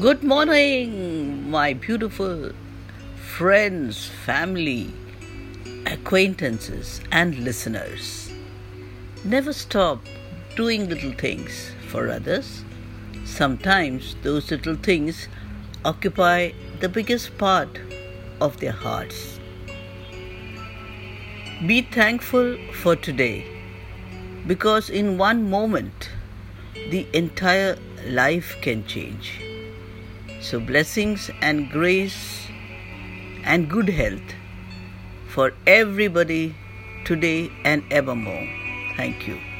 Good morning, my beautiful friends, family, acquaintances, and listeners. Never stop doing little things for others. Sometimes those little things occupy the biggest part of their hearts. Be thankful for today because in one moment the entire life can change. So, blessings and grace and good health for everybody today and evermore. Thank you.